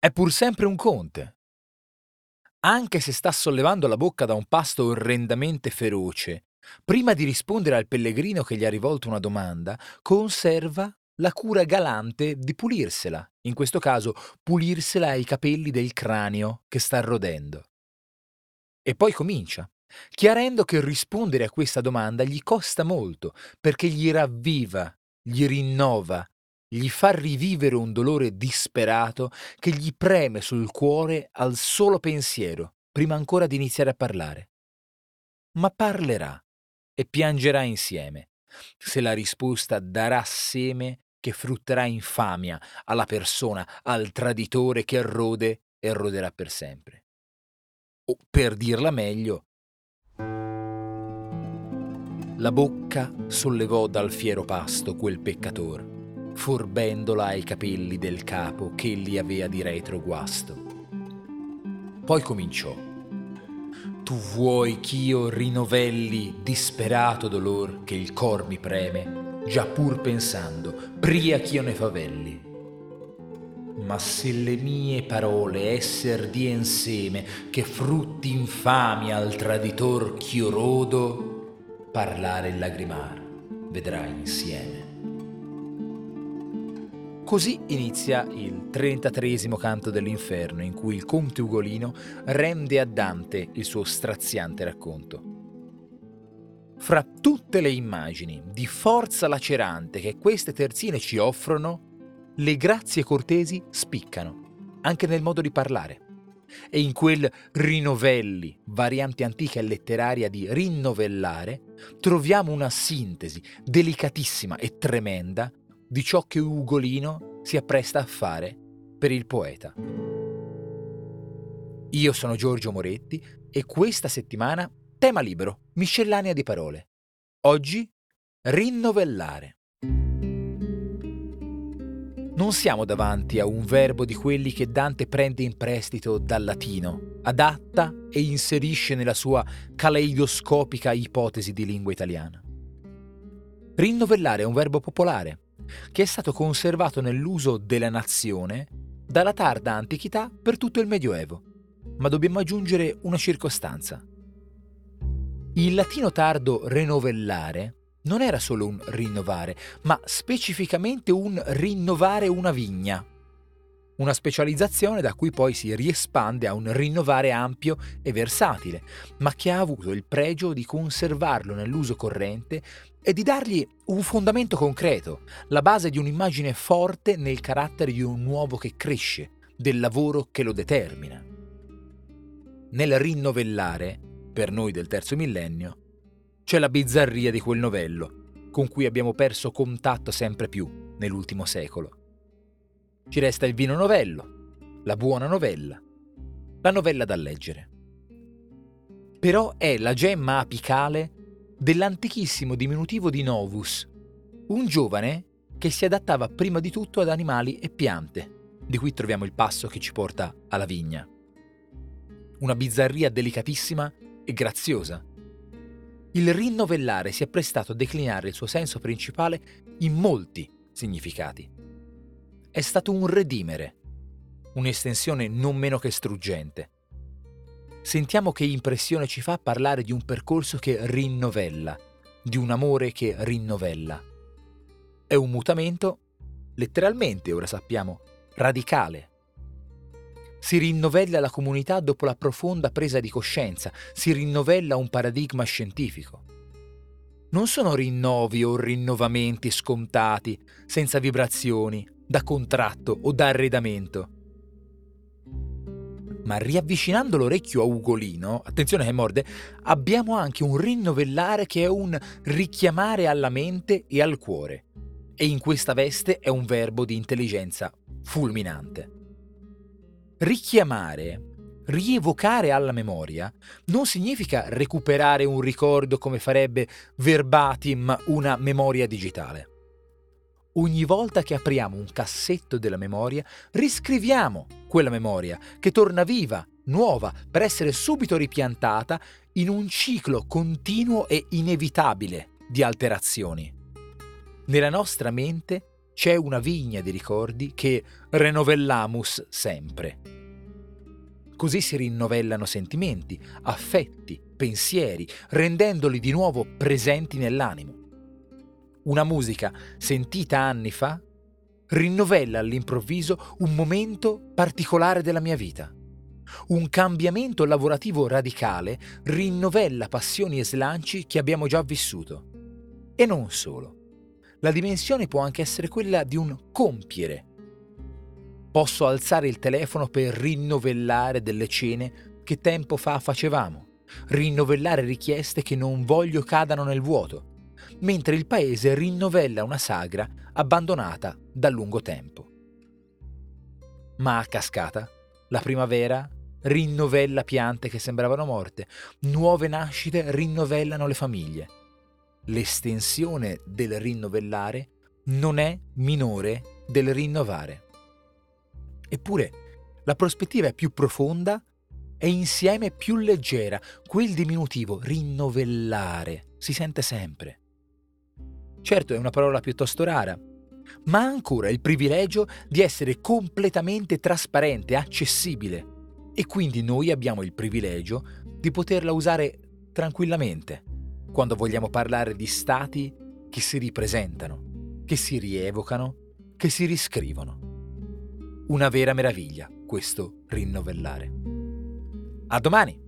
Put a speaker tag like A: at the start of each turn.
A: è pur sempre un conte. Anche se sta sollevando la bocca da un pasto orrendamente feroce, prima di rispondere al pellegrino che gli ha rivolto una domanda, conserva la cura galante di pulirsela, in questo caso pulirsela ai capelli del cranio che sta rodendo. E poi comincia, chiarendo che rispondere a questa domanda gli costa molto, perché gli ravviva, gli rinnova, gli fa rivivere un dolore disperato che gli preme sul cuore al solo pensiero, prima ancora di iniziare a parlare. Ma parlerà e piangerà insieme, se la risposta darà seme che frutterà infamia alla persona, al traditore che rode e roderà per sempre. O per dirla meglio, la bocca sollevò dal fiero pasto quel peccator, forbendola ai capelli del capo che egli avea di retro guasto. Poi cominciò. Tu vuoi ch'io rinovelli disperato dolor che il cor mi preme già pur pensando, pria ch'io ne favelli. Ma se le mie parole esser di enseme che frutti infami al traditor ch'io rodo, parlare e lagrimar vedrai insieme. Così inizia il 33 canto dell'inferno in cui il conte Ugolino rende a Dante il suo straziante racconto. Fra tutte le immagini di forza lacerante che queste terzine ci offrono, le grazie cortesi spiccano, anche nel modo di parlare. E in quel rinovelli, variante antica e letteraria di rinnovellare, troviamo una sintesi delicatissima e tremenda di ciò che Ugolino si appresta a fare per il poeta. Io sono Giorgio Moretti e questa settimana Tema libero, miscellanea di parole. Oggi, rinnovellare. Non siamo davanti a un verbo di quelli che Dante prende in prestito dal latino, adatta e inserisce nella sua caleidoscopica ipotesi di lingua italiana. Rinnovellare è un verbo popolare, che è stato conservato nell'uso della nazione dalla tarda antichità per tutto il Medioevo. Ma dobbiamo aggiungere una circostanza. Il latino tardo renovellare non era solo un rinnovare, ma specificamente un rinnovare una vigna. Una specializzazione da cui poi si riespande a un rinnovare ampio e versatile, ma che ha avuto il pregio di conservarlo nell'uso corrente e di dargli un fondamento concreto, la base di un'immagine forte nel carattere di un uovo che cresce, del lavoro che lo determina. Nel rinnovellare per noi del terzo millennio, c'è la bizzarria di quel novello, con cui abbiamo perso contatto sempre più nell'ultimo secolo. Ci resta il vino novello, la buona novella, la novella da leggere. Però è la gemma apicale dell'antichissimo diminutivo di Novus, un giovane che si adattava prima di tutto ad animali e piante, di cui troviamo il passo che ci porta alla vigna. Una bizzarria delicatissima e graziosa. Il rinnovellare si è prestato a declinare il suo senso principale in molti significati. È stato un redimere, un'estensione non meno che struggente. Sentiamo che impressione ci fa parlare di un percorso che rinnovella, di un amore che rinnovella. È un mutamento, letteralmente ora sappiamo, radicale, si rinnovella la comunità dopo la profonda presa di coscienza, si rinnovella un paradigma scientifico. Non sono rinnovi o rinnovamenti scontati, senza vibrazioni, da contratto o da arredamento. Ma riavvicinando l'orecchio a Ugolino, attenzione che morde, abbiamo anche un rinnovellare che è un richiamare alla mente e al cuore. E in questa veste è un verbo di intelligenza fulminante richiamare, rievocare alla memoria, non significa recuperare un ricordo come farebbe verbatim una memoria digitale. Ogni volta che apriamo un cassetto della memoria, riscriviamo quella memoria che torna viva, nuova, per essere subito ripiantata in un ciclo continuo e inevitabile di alterazioni. Nella nostra mente c'è una vigna di ricordi che renovellamus sempre. Così si rinnovellano sentimenti, affetti, pensieri, rendendoli di nuovo presenti nell'animo. Una musica sentita anni fa rinnovella all'improvviso un momento particolare della mia vita. Un cambiamento lavorativo radicale rinnovella passioni e slanci che abbiamo già vissuto. E non solo. La dimensione può anche essere quella di un compiere. Posso alzare il telefono per rinnovellare delle cene che tempo fa facevamo, rinnovellare richieste che non voglio cadano nel vuoto, mentre il paese rinnovella una sagra abbandonata da lungo tempo. Ma a cascata, la primavera rinnovella piante che sembravano morte, nuove nascite rinnovellano le famiglie. L'estensione del rinnovellare non è minore del rinnovare. Eppure, la prospettiva è più profonda e insieme più leggera. Quel diminutivo, rinnovellare, si sente sempre. Certo è una parola piuttosto rara, ma ha ancora il privilegio di essere completamente trasparente, accessibile e quindi noi abbiamo il privilegio di poterla usare tranquillamente quando vogliamo parlare di stati che si ripresentano, che si rievocano, che si riscrivono. Una vera meraviglia questo rinnovellare. A domani!